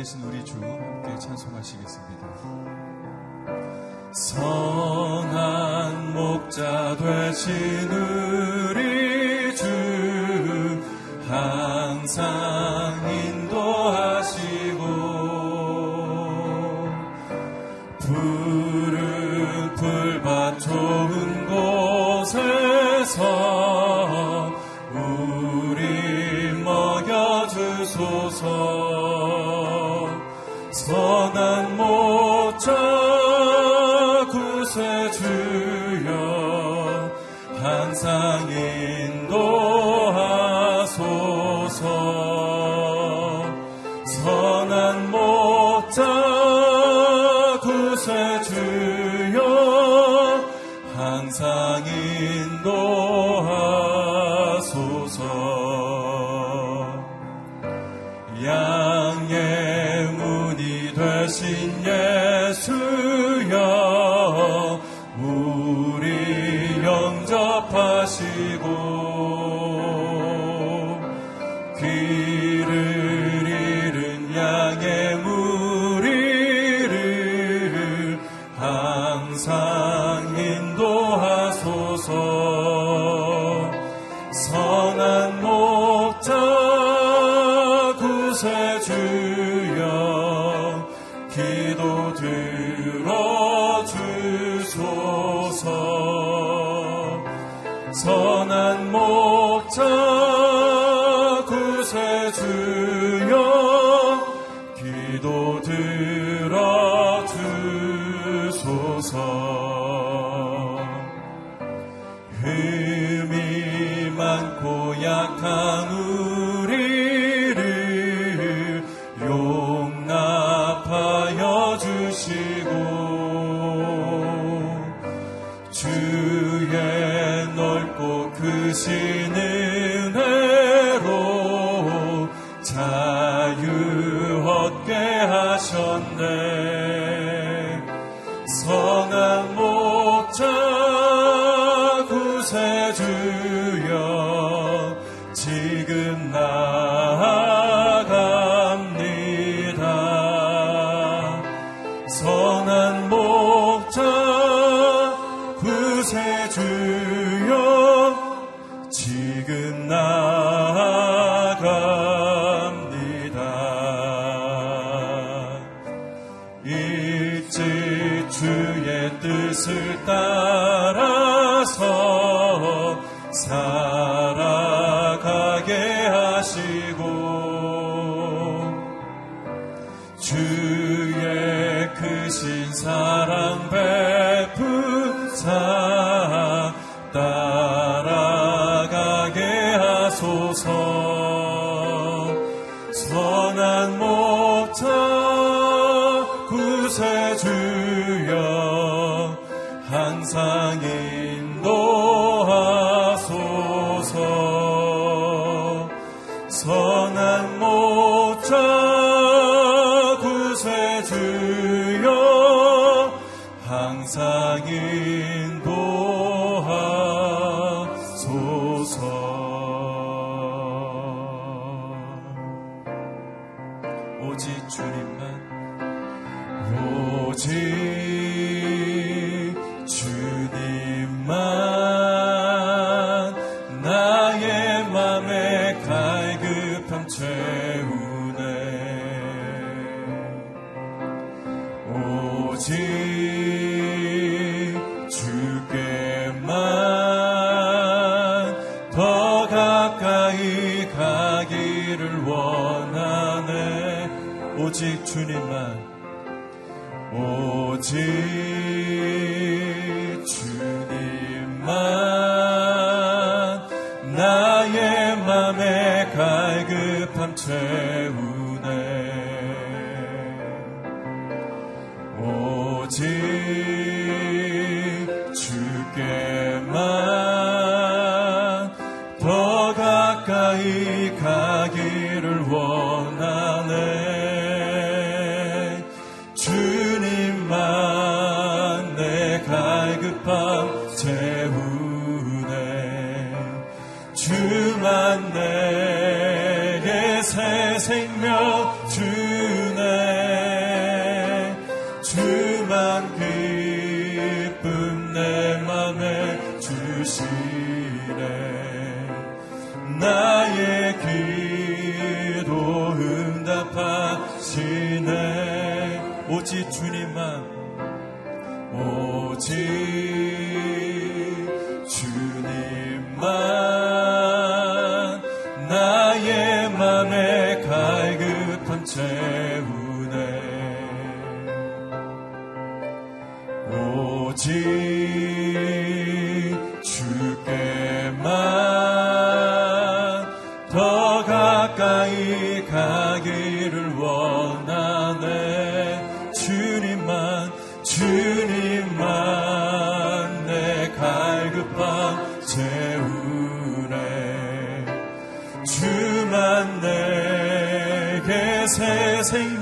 되신 우리 주 함께 찬송하시겠습니다. 성한 목자 되신 우리 water. 들여 기도 들어 주소서. 오직 주님만. 오직 주님만 오직 주님만 나의 맘에 갈급함 채우네. 오직 주께만 더 가까이 가기를 원해 가까이 가기를 원하네. 주님만 주님만 내 갈급함 채우네. 주만 내게 새 생명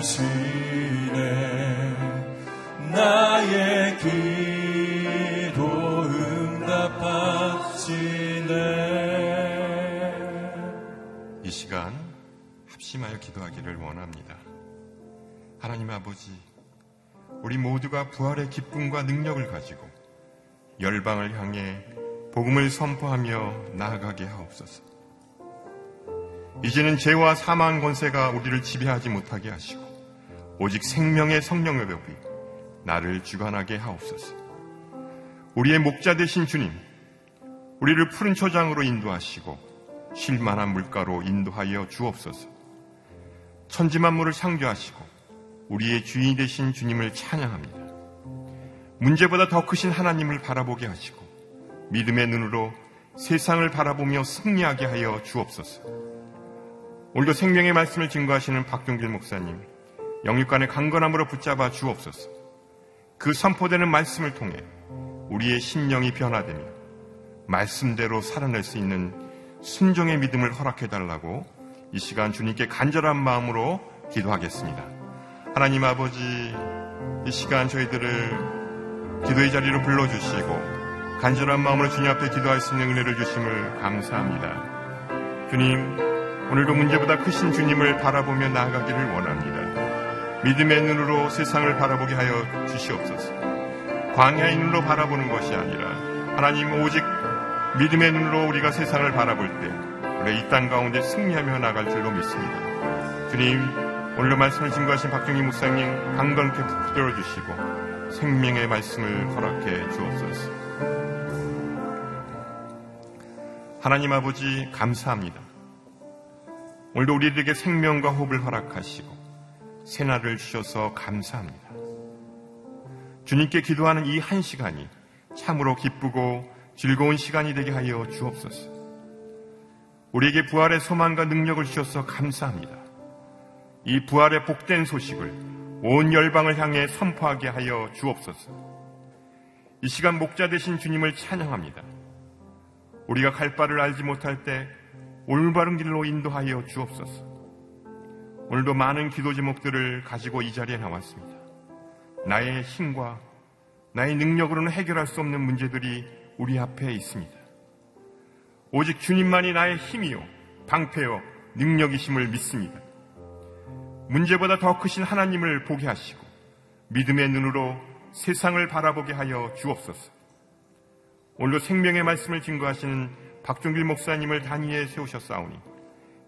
주시네 나의 기도 응답하시네 이 시간 합심하여 기도하기를 원합니다. 하나님 아버지, 우리 모두가 부활의 기쁨과 능력을 가지고 열방을 향해 복음을 선포하며 나아가게 하옵소서. 이제는 죄와 사망 권세가 우리를 지배하지 못하게 하시고 오직 생명의 성령의 법이 나를 주관하게 하옵소서. 우리의 목자 되신 주님, 우리를 푸른 초장으로 인도하시고 쉴만한 물가로 인도하여 주옵소서. 천지 만물을 창조하시고 우리의 주인이 되신 주님을 찬양합니다. 문제보다 더 크신 하나님을 바라보게 하시고 믿음의 눈으로 세상을 바라보며 승리하게 하여 주옵소서. 오늘도 생명의 말씀을 증거하시는 박종길 목사님, 영육간의 강건함으로 붙잡아 주옵소서. 그 선포되는 말씀을 통해 우리의 심령이 변화되며 말씀대로 살아낼 수 있는 순종의 믿음을 허락해 달라고 이 시간 주님께 간절한 마음으로 기도하겠습니다. 하나님 아버지, 이 시간 저희들을 기도의 자리로 불러주시고 간절한 마음으로 주님 앞에 기도할 수 있는 은혜를 주심을 감사합니다. 주님, 오늘도 문제보다 크신 주님을 바라보며 나아가기를 원합니다. 믿음의 눈으로 세상을 바라보게 하여 주시옵소서. 광야의 눈으로 바라보는 것이 아니라 하나님 오직 믿음의 눈으로 우리가 세상을 바라볼 때 우리 이 땅 가운데 승리하며 나갈 줄로 믿습니다. 주님, 오늘도 말씀을 증거하신 박정희 목사님 강건케 붙들어 주시고 생명의 말씀을 허락해 주옵소서. 하나님 아버지 감사합니다. 오늘도 우리들에게 생명과 호흡을 허락하시고 새날을 주셔서 감사합니다. 주님께 기도하는 이 한 시간이 참으로 기쁘고 즐거운 시간이 되게 하여 주옵소서. 우리에게 부활의 소망과 능력을 주셔서 감사합니다. 이 부활의 복된 소식을 온 열방을 향해 선포하게 하여 주옵소서. 이 시간 목자 되신 주님을 찬양합니다. 우리가 갈 바를 알지 못할 때 올바른 길로 인도하여 주옵소서. 오늘도 많은 기도 제목들을 가지고 이 자리에 나왔습니다. 나의 힘과 나의 능력으로는 해결할 수 없는 문제들이 우리 앞에 있습니다. 오직 주님만이 나의 힘이요, 방패요, 능력이심을 믿습니다. 문제보다 더 크신 하나님을 보게 하시고 믿음의 눈으로 세상을 바라보게 하여 주옵소서. 오늘도 생명의 말씀을 증거하시는 박종길 목사님을 단위에 세우셨사오니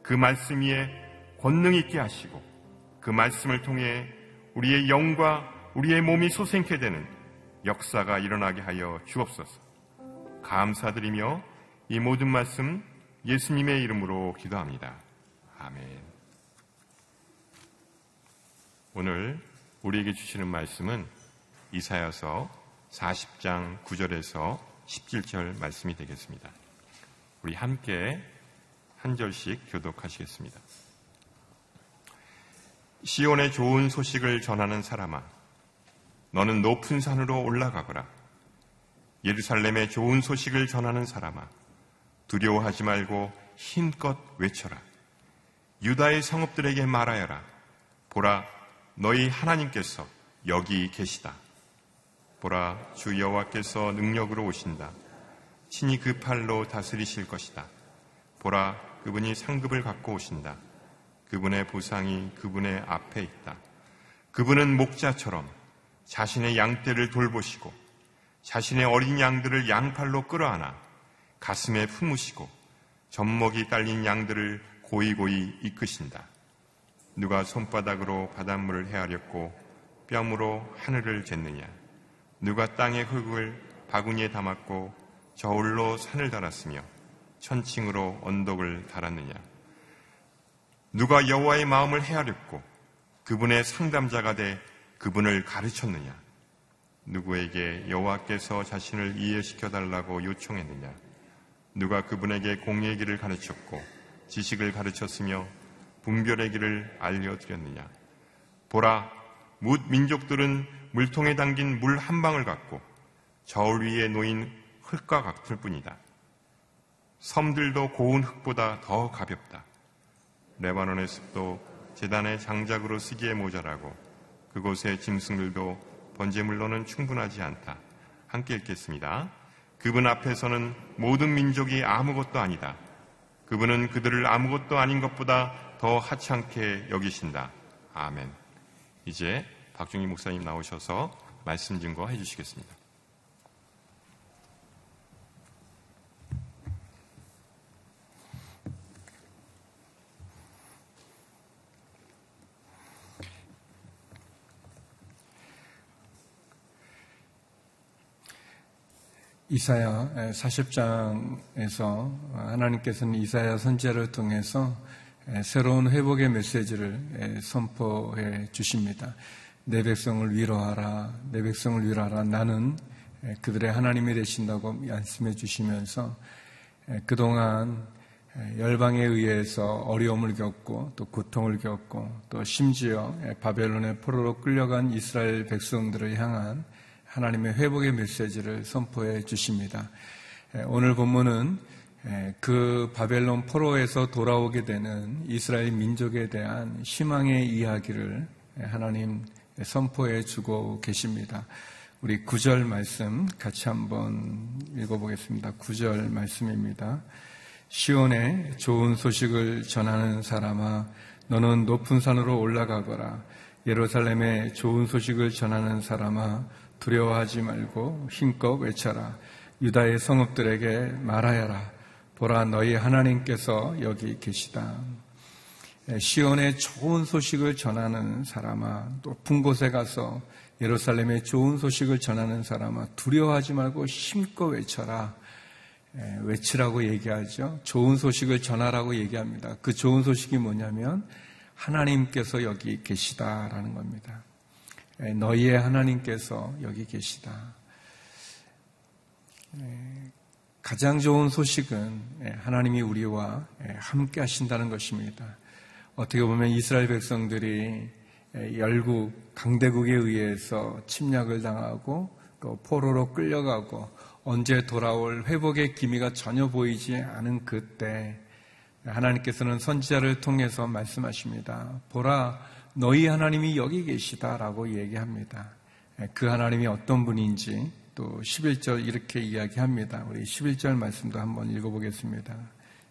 그 말씀 위에 권능 있게 하시고 그 말씀을 통해 우리의 영과 우리의 몸이 소생케 되는 역사가 일어나게 하여 주옵소서. 감사드리며 이 모든 말씀 예수님의 이름으로 기도합니다. 아멘. 오늘 우리에게 주시는 말씀은 이사야서 40장 9절에서 17절 말씀이 되겠습니다. 우리 함께 한 절씩 교독하시겠습니다. 시온의 좋은 소식을 전하는 사람아, 너는 높은 산으로 올라가거라. 예루살렘의 좋은 소식을 전하는 사람아, 두려워하지 말고 힘껏 외쳐라. 유다의 성읍들에게 말하여라. 보라, 너희 하나님께서 여기 계시다. 보라, 주 여호와께서 능력으로 오신다. 친히 그 팔로 다스리실 것이다. 보라, 그분이 상급을 갖고 오신다. 그분의 보상이 그분의 앞에 있다. 그분은 목자처럼 자신의 양떼를 돌보시고 자신의 어린 양들을 양팔로 끌어안아 가슴에 품으시고 젖먹이 딸린 양들을 고이고이 이끄신다. 누가 손바닥으로 바닷물을 헤아렸고 뺨으로 하늘을 쟀느냐? 누가 땅의 흙을 바구니에 담았고 저울로 산을 달았으며 천칭으로 언덕을 달았느냐? 누가 여호와의 마음을 헤아렸고 그분의 상담자가 돼 그분을 가르쳤느냐? 누구에게 여호와께서 자신을 이해시켜 달라고 요청했느냐? 누가 그분에게 공의 길을 가르쳤고 지식을 가르쳤으며 분별의 길을 알려드렸느냐? 보라, 뭇 민족들은 물통에 담긴 물 한 방울 같고 저울 위에 놓인 흙과 같을 뿐이다. 섬들도 고운 흙보다 더 가볍다. 레바논의 숲도 재단의 장작으로 쓰기에 모자라고 그곳의 짐승들도 번제물로는 충분하지 않다. 함께 읽겠습니다. 그분 앞에서는 모든 민족이 아무것도 아니다. 그분은 그들을 아무것도 아닌 것보다 더 하찮게 여기신다. 아멘. 이제 박중희 목사님 나오셔서 말씀 증거해 주시겠습니다. 이사야 40장에서 하나님께서는 이사야 선제를 통해서 새로운 회복의 메시지를 선포해 주십니다. 내 백성을 위로하라, 내 백성을 위로하라. 나는 그들의 하나님이 되신다고 말씀해 주시면서 그동안 열방에 의해서 어려움을 겪고 또 고통을 겪고 또 심지어 바벨론의 포로로 끌려간 이스라엘 백성들을 향한 하나님의 회복의 메시지를 선포해 주십니다. 오늘 본문은 그 바벨론 포로에서 돌아오게 되는 이스라엘 민족에 대한 희망의 이야기를 하나님 선포해 주고 계십니다. 우리 구절 말씀 같이 한번 읽어보겠습니다. 구절 말씀입니다. 시온에 좋은 소식을 전하는 사람아, 너는 높은 산으로 올라가거라. 예루살렘에 좋은 소식을 전하는 사람아, 두려워하지 말고 힘껏 외쳐라. 유다의 성읍들에게 말하여라. 보라 너희 하나님께서 여기 계시다. 시온의 좋은 소식을 전하는 사람아, 높은 곳에 가서 예루살렘의 좋은 소식을 전하는 사람아, 두려워하지 말고 힘껏 외쳐라. 외치라고 얘기하죠. 좋은 소식을 전하라고 얘기합니다. 그 좋은 소식이 뭐냐면 하나님께서 여기 계시다라는 겁니다. 예, 너희의 하나님께서 여기 계시다. 예, 가장 좋은 소식은 예, 하나님이 우리와 함께 하신다는 것입니다. 어떻게 보면 이스라엘 백성들이 열국, 강대국에 의해서 침략을 당하고 또 포로로 끌려가고 언제 돌아올 회복의 기미가 전혀 보이지 않은 그때 하나님께서는 선지자를 통해서 말씀하십니다. 보라, 너희 하나님이 여기 계시다라고 얘기합니다. 예, 그 하나님이 어떤 분인지 또 11절 이렇게 이야기합니다. 우리 11절 말씀도 한번 읽어보겠습니다.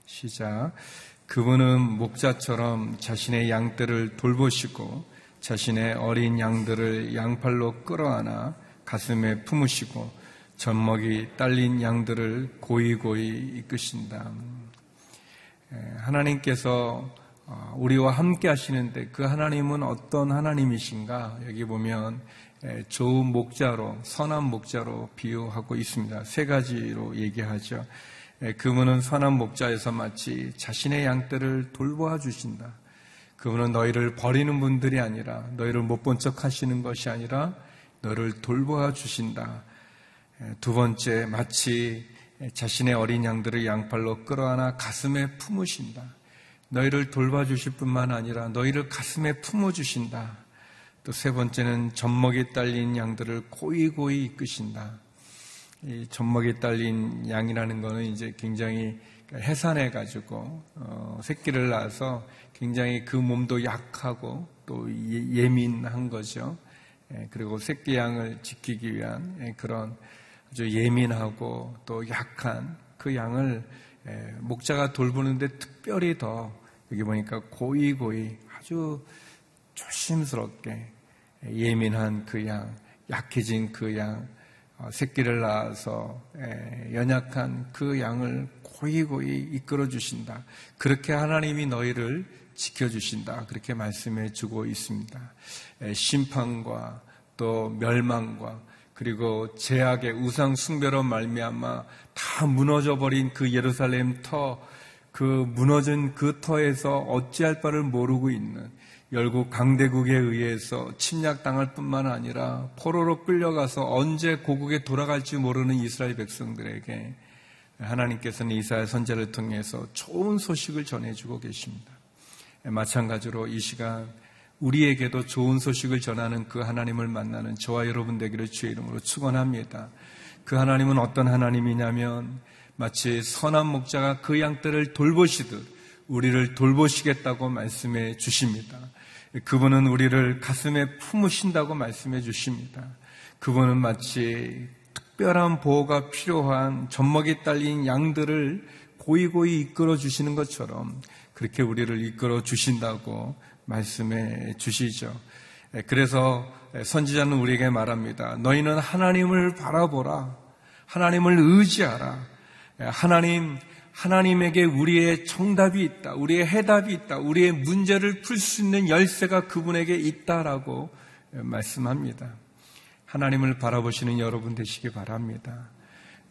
시작. 그분은 목자처럼 자신의 양떼를 돌보시고 자신의 어린 양들을 양팔로 끌어안아 가슴에 품으시고 젖먹이 딸린 양들을 고이고이 이끄신다. 예, 하나님께서 어, 우리와 함께 하시는데 그 하나님은 어떤 하나님이신가? 여기 보면 좋은 목자로, 선한 목자로 비유하고 있습니다. 세 가지로 얘기하죠. 그분은 선한 목자에서 마치 자신의 양떼를 돌보아 주신다. 그분은 너희를 버리는 분들이 아니라 너희를 못 본 척 하시는 것이 아니라 너를 돌보아 주신다. 두 번째, 마치 자신의 어린 양들을 양팔로 끌어안아 가슴에 품으신다. 너희를 돌봐주실 뿐만 아니라 너희를 가슴에 품어주신다. 또 세 번째는 젖먹이 딸린 양들을 고이 고이 이끄신다. 이 젖먹이 딸린 양이라는 거는 이제 굉장히 해산해 가지고 어, 새끼를 낳아서 굉장히 그 몸도 약하고 또 예, 예민한 거죠. 예, 그리고 새끼 양을 지키기 위한 예, 그런 아주 예민하고 또 약한 그 양을 예, 목자가 돌보는데 특별히 더 여기 보니까 고이 고이 아주 조심스럽게 예민한 그 양, 약해진 그 양, 어, 새끼를 낳아서 연약한 그 양을 고이 고이 이끌어 주신다. 그렇게 하나님이 너희를 지켜 주신다. 그렇게 말씀해 주고 있습니다. 심판과 또 멸망과 그리고 제약의 우상 숭배로 말미암아 다 무너져 버린 그 예루살렘 터, 그 무너진 그 터에서 어찌할 바를 모르고 있는 열국 강대국에 의해서 침략당할 뿐만 아니라 포로로 끌려가서 언제 고국에 돌아갈지 모르는 이스라엘 백성들에게 하나님께서는 이사야 선제를 통해서 좋은 소식을 전해주고 계십니다. 마찬가지로 이 시간 우리에게도 좋은 소식을 전하는 그 하나님을 만나는 저와 여러분 되기를 주의 이름으로 축원합니다. 그 하나님은 어떤 하나님이냐면 마치 선한 목자가 그 양떼를 돌보시듯 우리를 돌보시겠다고 말씀해 주십니다. 그분은 우리를 가슴에 품으신다고 말씀해 주십니다. 그분은 마치 특별한 보호가 필요한 젖먹이 딸린 양들을 고이고이 이끌어 주시는 것처럼 그렇게 우리를 이끌어 주신다고 말씀해 주시죠. 그래서 선지자는 우리에게 말합니다. 너희는 하나님을 바라보라. 하나님을 의지하라. 하나님, 하나님에게 우리의 정답이 있다. 우리의 해답이 있다. 우리의 문제를 풀 수 있는 열쇠가 그분에게 있다라고 말씀합니다. 하나님을 바라보시는 여러분 되시기 바랍니다.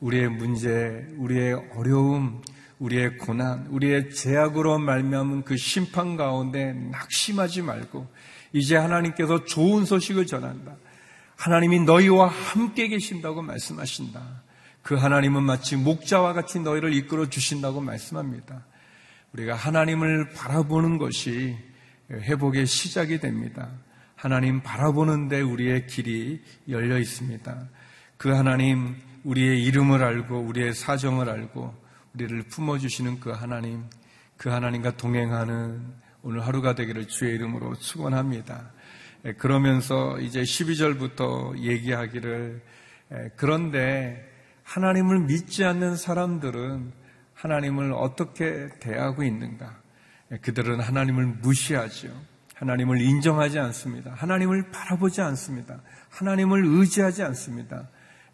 우리의 문제, 우리의 어려움, 우리의 고난, 우리의 제약으로 말미암은 그 심판 가운데 낙심하지 말고 이제 하나님께서 좋은 소식을 전한다. 하나님이 너희와 함께 계신다고 말씀하신다. 그 하나님은 마치 목자와 같이 너희를 이끌어 주신다고 말씀합니다. 우리가 하나님을 바라보는 것이 회복의 시작이 됩니다. 하나님 바라보는데 우리의 길이 열려 있습니다. 그 하나님 우리의 이름을 알고 우리의 사정을 알고 우리를 품어주시는 그 하나님, 그 하나님과 동행하는 오늘 하루가 되기를 주의 이름으로 축원합니다. 그러면서 이제 12절부터 얘기하기를 그런데 하나님을 믿지 않는 사람들은 하나님을 어떻게 대하고 있는가? 그들은 하나님을 무시하죠. 하나님을 인정하지 않습니다. 하나님을 바라보지 않습니다. 하나님을 의지하지 않습니다.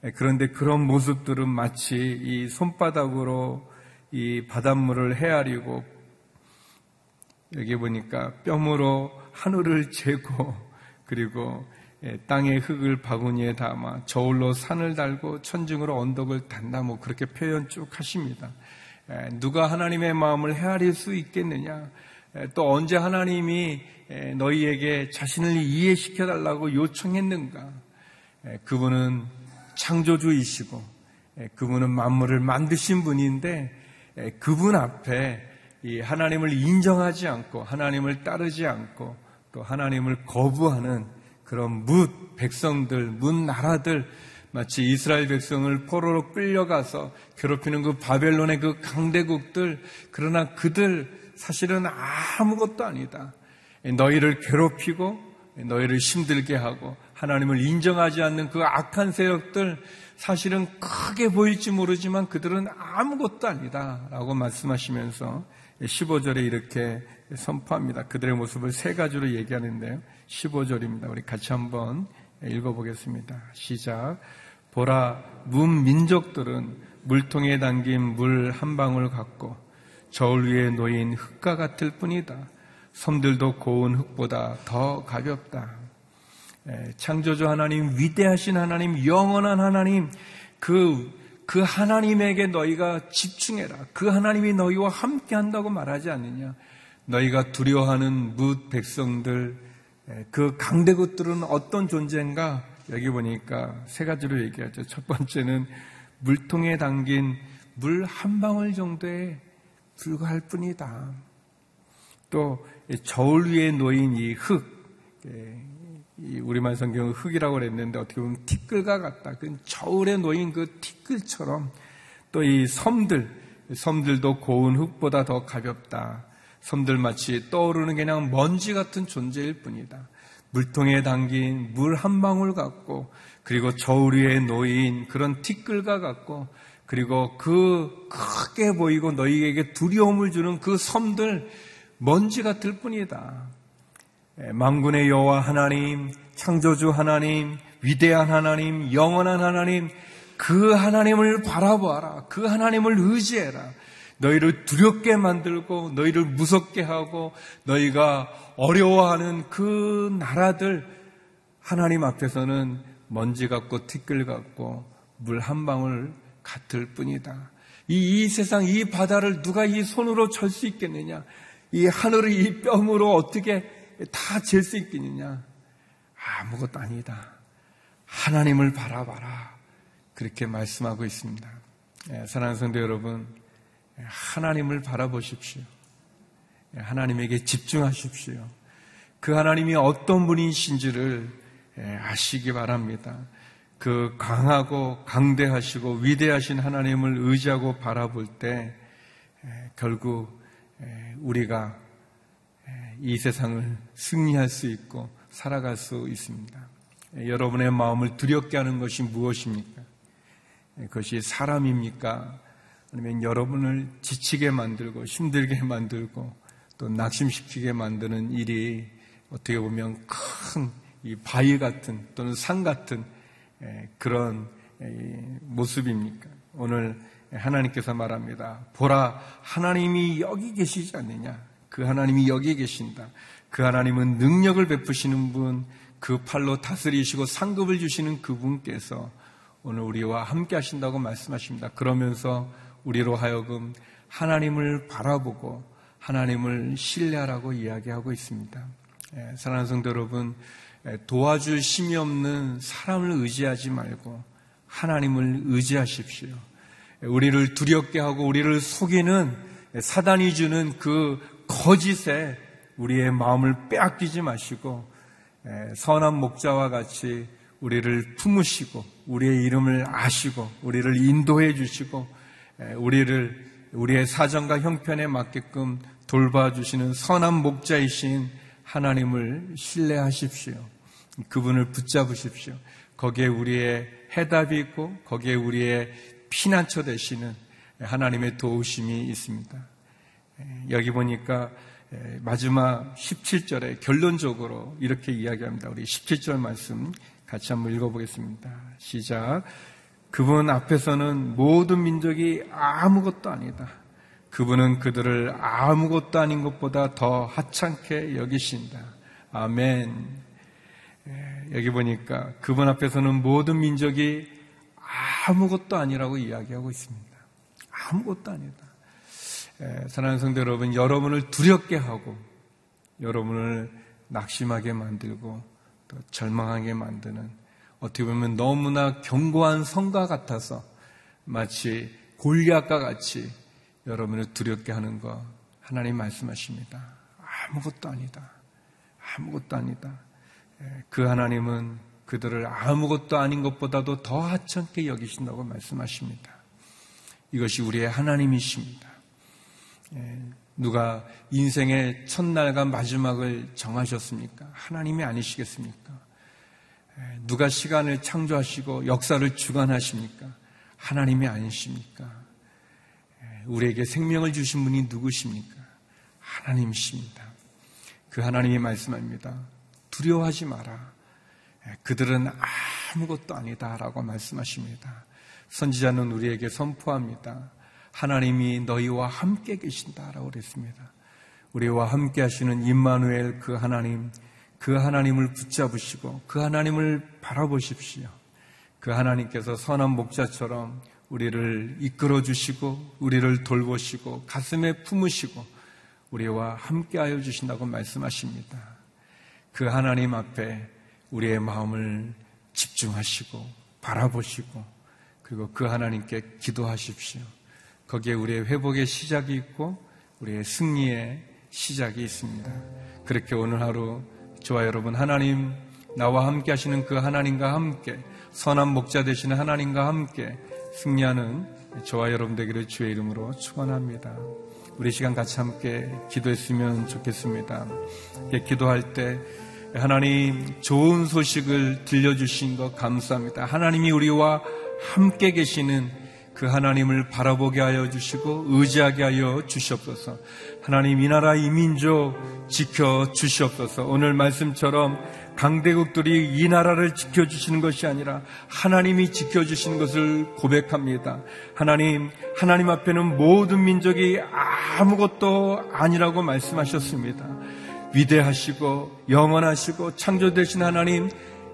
예, 그런데 그런 모습들은 마치 이 손바닥으로 이 바닷물을 헤아리고 여기 보니까 뺨으로 하늘을 재고 그리고 예, 땅의 흙을 바구니에 담아 저울로 산을 달고 천중으로 언덕을 단다 뭐 그렇게 표현 쭉 하십니다. 예, 누가 하나님의 마음을 헤아릴 수 있겠느냐? 또 언제 하나님이 너희에게 자신을 이해시켜 달라고 요청했는가? 그분은 창조주이시고 예, 그분은 만물을 만드신 분인데 예, 그분 앞에 하나님을 인정하지 않고 하나님을 따르지 않고 또 하나님을 거부하는 그런 뭇 백성들, 뭇 나라들 마치 이스라엘 백성을 포로로 끌려가서 괴롭히는 그 바벨론의 그 강대국들 그러나 그들 사실은 아무것도 아니다. 예, 너희를 괴롭히고 너희를 힘들게 하고 하나님을 인정하지 않는 그 악한 세력들 사실은 크게 보일지 모르지만 그들은 아무것도 아니다. 라고 말씀하시면서 15절에 이렇게 선포합니다. 그들의 모습을 세 가지로 얘기하는데요. 15절입니다. 우리 같이 한번 읽어보겠습니다. 시작. 보라, 문 민족들은 물통에 담긴 물 한 방울 같고 저울 위에 놓인 흙과 같을 뿐이다. 섬들도 고운 흙보다 더 가볍다. 창조주 하나님, 위대하신 하나님, 영원한 하나님, 그, 그 하나님에게 너희가 집중해라. 그 하나님이 너희와 함께 한다고 말하지 않느냐. 너희가 두려워하는 뭇 백성들, 그 강대국들은 어떤 존재인가? 여기 보니까 세 가지로 얘기하죠. 첫 번째는 물통에 담긴 물 한 방울 정도에 불과할 뿐이다. 또 저울 위에 놓인 이 흙, 우리말 성경은 흙이라고 그랬는데 어떻게 보면 티끌과 같다. 그 저울에 놓인 그 티끌처럼 또 이 섬들, 섬들도 고운 흙보다 더 가볍다. 섬들 마치 떠오르는 그냥 먼지 같은 존재일 뿐이다. 물통에 담긴 물 한 방울 같고 그리고 저울 위에 놓인 그런 티끌과 같고 그리고 그 크게 보이고 너희에게 두려움을 주는 그 섬들 먼지 같을 뿐이다. 망군의 여호와 하나님, 창조주 하나님, 위대한 하나님, 영원한 하나님, 그 하나님을 바라보아라. 그 하나님을 의지해라. 너희를 두렵게 만들고 너희를 무섭게 하고 너희가 어려워하는 그 나라들 하나님 앞에서는 먼지 같고 티끌 같고 물 한 방울 같을 뿐이다. 이, 이 세상 이 바다를 누가 이 손으로 절 수 있겠느냐? 이 하늘을 이 뺨으로 어떻게 다 잴 수 있겠느냐? 아무것도 아니다. 하나님을 바라봐라. 그렇게 말씀하고 있습니다. 예, 사랑하는 성도 여러분, 예, 하나님을 바라보십시오. 예, 하나님에게 집중하십시오. 그 하나님이 어떤 분이신지를 아시기 바랍니다. 그 강하고 강대하시고 위대하신 하나님을 의지하고 바라볼 때 결국 우리가 이 세상을 승리할 수 있고 살아갈 수 있습니다. 여러분의 마음을 두렵게 하는 것이 무엇입니까? 그것이 사람입니까? 아니면 여러분을 지치게 만들고 힘들게 만들고 또 낙심시키게 만드는 일이 어떻게 보면 큰 이 바위 같은 또는 산 같은 그런 모습입니까? 오늘 하나님께서 말합니다. 보라, 하나님이 여기 계시지 않느냐? 그 하나님이 여기 계신다. 그 하나님은 능력을 베푸시는 분, 그 팔로 다스리시고 상급을 주시는 그분께서 오늘 우리와 함께 하신다고 말씀하십니다. 그러면서 우리로 하여금 하나님을 바라보고 하나님을 신뢰하라고 이야기하고 있습니다. 예, 사랑하는 성도 여러분, 예, 도와줄 힘이 없는 사람을 의지하지 말고 하나님을 의지하십시오. 예, 우리를 두렵게 하고 우리를 속이는 사단이 주는 그 거짓에 우리의 마음을 빼앗기지 마시고 선한 목자와 같이 우리를 품으시고 우리의 이름을 아시고 우리를 인도해 주시고 우리를 우리의 사정과 형편에 맞게끔 돌봐주시는 선한 목자이신 하나님을 신뢰하십시오. 그분을 붙잡으십시오. 거기에 우리의 해답이 있고 거기에 우리의 피난처 되시는 하나님의 도우심이 있습니다. 여기 보니까 마지막 17절에 결론적으로 이렇게 이야기합니다. 우리 17절 말씀 같이 한번 읽어보겠습니다. 시작. 그분 앞에서는 모든 민족이 아무것도 아니다. 그분은 그들을 아무것도 아닌 것보다 더 하찮게 여기신다. 아멘. 여기 보니까 그분 앞에서는 모든 민족이 아무것도 아니라고 이야기하고 있습니다. 아무것도 아니다. 사랑하는 성도 여러분, 여러분을 두렵게 하고 여러분을 낙심하게 만들고 또 절망하게 만드는 어떻게 보면 너무나 견고한 성과 같아서 마치 골리앗과 같이 여러분을 두렵게 하는 것 하나님 말씀하십니다. 아무것도 아니다. 아무것도 아니다. 그 하나님은 그들을 아무것도 아닌 것보다도 더 하찮게 여기신다고 말씀하십니다. 이것이 우리의 하나님이십니다. 누가 인생의 첫날과 마지막을 정하셨습니까? 하나님이 아니시겠습니까? 누가 시간을 창조하시고 역사를 주관하십니까? 하나님이 아니십니까? 우리에게 생명을 주신 분이 누구십니까? 하나님이십니다. 그 하나님이 말씀합니다. 두려워하지 마라. 그들은 아무것도 아니다 라고 말씀하십니다. 선지자는 우리에게 선포합니다. 하나님이 너희와 함께 계신다 라고 그랬습니다. 우리와 함께 하시는 임마누엘 그 하나님, 그 하나님을 붙잡으시고 그 하나님을 바라보십시오. 그 하나님께서 선한 목자처럼 우리를 이끌어 주시고 우리를 돌보시고 가슴에 품으시고 우리와 함께 하여 주신다고 말씀하십니다. 그 하나님 앞에 우리의 마음을 집중하시고 바라보시고 그리고 그 하나님께 기도하십시오. 거기에 우리의 회복의 시작이 있고 우리의 승리의 시작이 있습니다. 그렇게 오늘 하루 저와 여러분 하나님 나와 함께 하시는 그 하나님과 함께 선한 목자 되시는 하나님과 함께 승리하는 저와 여러분 되기를 주의 이름으로 축원합니다. 우리 시간 같이 함께 기도했으면 좋겠습니다. 기도할 때 하나님 좋은 소식을 들려주신 것 감사합니다. 하나님이 우리와 함께 계시는 그 하나님을 바라보게 하여 주시고 의지하게 하여 주시옵소서. 하나님 이 나라 이 민족 지켜 주시옵소서. 오늘 말씀처럼 강대국들이 이 나라를 지켜주시는 것이 아니라 하나님이 지켜주시는 것을 고백합니다. 하나님, 하나님 앞에는 모든 민족이 아무것도 아니라고 말씀하셨습니다. 위대하시고 영원하시고 창조되신 하나님,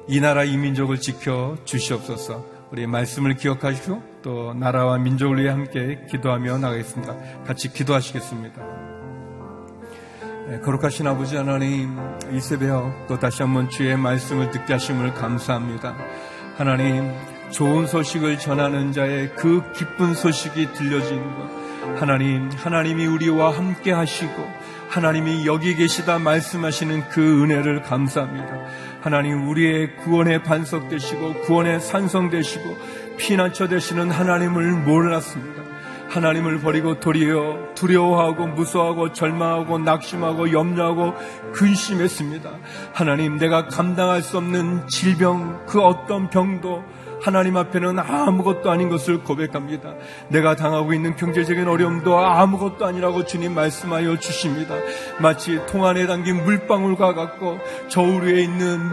이 나라 이 민족을 지켜 주시옵소서. 우리 말씀을 기억하시고 또 나라와 민족을 위해 함께 기도하며 나가겠습니다. 같이 기도하시겠습니다. 네, 거룩하신 아버지 하나님, 이 새벽 또 다시 한번 주의 말씀을 듣게 하심을 감사합니다. 하나님, 좋은 소식을 전하는 자의 그 기쁜 소식이 들려진 것. 하나님, 하나님이 우리와 함께 하시고, 하나님이 여기 계시다 말씀하시는 그 은혜를 감사합니다. 하나님 우리의 구원의 반석 되시고 구원의 산성 되시고 피난처 되시는 하나님을 몰랐습니다. 하나님을 버리고 도리어 두려워하고 무서워하고 절망하고 낙심하고 염려하고 근심했습니다. 하나님 내가 감당할 수 없는 질병 그 어떤 병도 하나님 앞에는 아무것도 아닌 것을 고백합니다. 내가 당하고 있는 경제적인 어려움도 아무것도 아니라고 주님 말씀하여 주십니다. 마치 통 안에 담긴 물방울과 같고 저울 위에 있는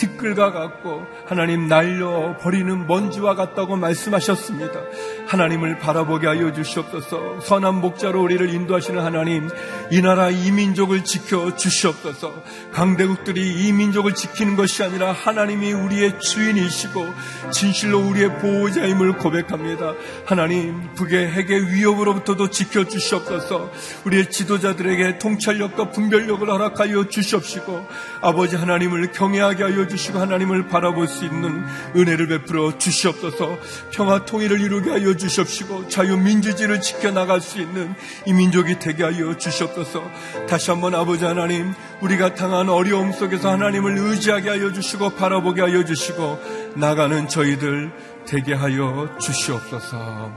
티끌과 같고 하나님 날려 버리는 먼지와 같다고 말씀하셨습니다. 하나님을 바라보게 하여 주시옵소서. 선한 목자로 우리를 인도하시는 하나님, 이 나라 이 민족을 지켜 주시옵소서. 강대국들이 이 민족을 지키는 것이 아니라 하나님이 우리의 주인이시고 진실로 우리의 보호자임을 고백합니다. 하나님, 북의 핵의 위협으로부터도 지켜 주시옵소서. 우리의 지도자들에게 통찰력과 분별력을 허락하여 주시옵시고 아버지 하나님을 경외하게 하여 주시고 하나님을 바라볼 수 있는 은혜를 베풀어 주시옵소서. 평화 통일을 이루게 하여 주시옵시고 자유민주주의를 지켜나갈 수 있는 이 민족이 되게 하여 주시옵소서. 다시 한번 아버지 하나님, 우리가 당한 어려움 속에서 하나님을 의지하게 하여 주시고 바라보게 하여 주시고 나가는 저희들 되게 하여 주시옵소서.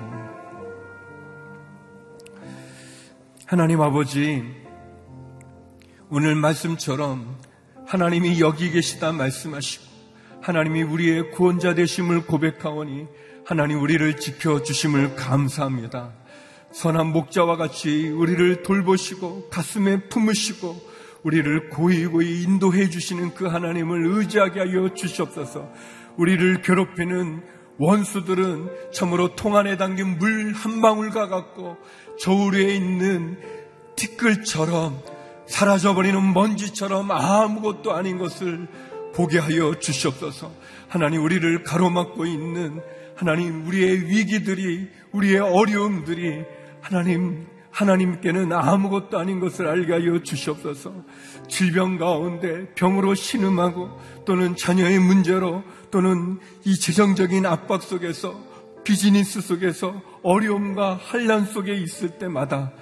하나님 아버지, 오늘 말씀처럼 하나님이 여기 계시다 말씀하시고 하나님이 우리의 구원자 되심을 고백하오니 하나님 우리를 지켜주심을 감사합니다. 선한 목자와 같이 우리를 돌보시고 가슴에 품으시고 우리를 고이 고이 인도해 주시는 그 하나님을 의지하게 하여 주시옵소서. 우리를 괴롭히는 원수들은 참으로 통 안에 담긴 물 한 방울과 같고 저울 위에 있는 티끌처럼 사라져버리는 먼지처럼 아무것도 아닌 것을 보게 하여 주시옵소서. 하나님 우리를 가로막고 있는 하나님 우리의 위기들이 우리의 어려움들이 하나님 하나님께는 아무것도 아닌 것을 알게 하여 주시옵소서. 질병 가운데 병으로 신음하고 또는 자녀의 문제로 또는 이 재정적인 압박 속에서 비즈니스 속에서 어려움과 한란 속에 있을 때마다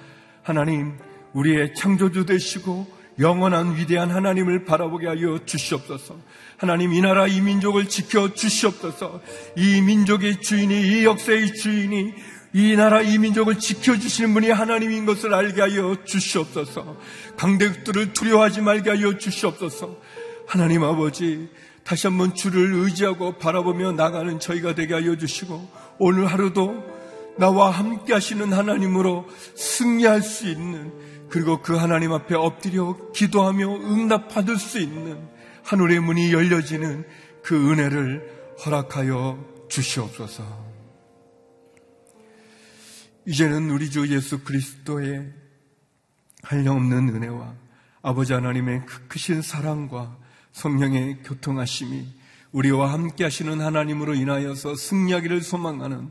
하나님 우리의 창조주 되시고 영원한 위대한 하나님을 바라보게 하여 주시옵소서. 하나님 이 나라 이 민족을 지켜 주시옵소서. 이 민족의 주인이 이 역사의 주인이 이 나라 이 민족을 지켜주시는 분이 하나님인 것을 알게 하여 주시옵소서. 강대국들을 두려워하지 말게 하여 주시옵소서. 하나님 아버지 다시 한번 주를 의지하고 바라보며 나가는 저희가 되게 하여 주시고 오늘 하루도 나와 함께 하시는 하나님으로 승리할 수 있는 그리고 그 하나님 앞에 엎드려 기도하며 응답받을 수 있는 하늘의 문이 열려지는 그 은혜를 허락하여 주시옵소서. 이제는 우리 주 예수 그리스도의 한량없는 은혜와 아버지 하나님의 그 크신 사랑과 성령의 교통하심이 우리와 함께 하시는 하나님으로 인하여서 승리하기를 소망하는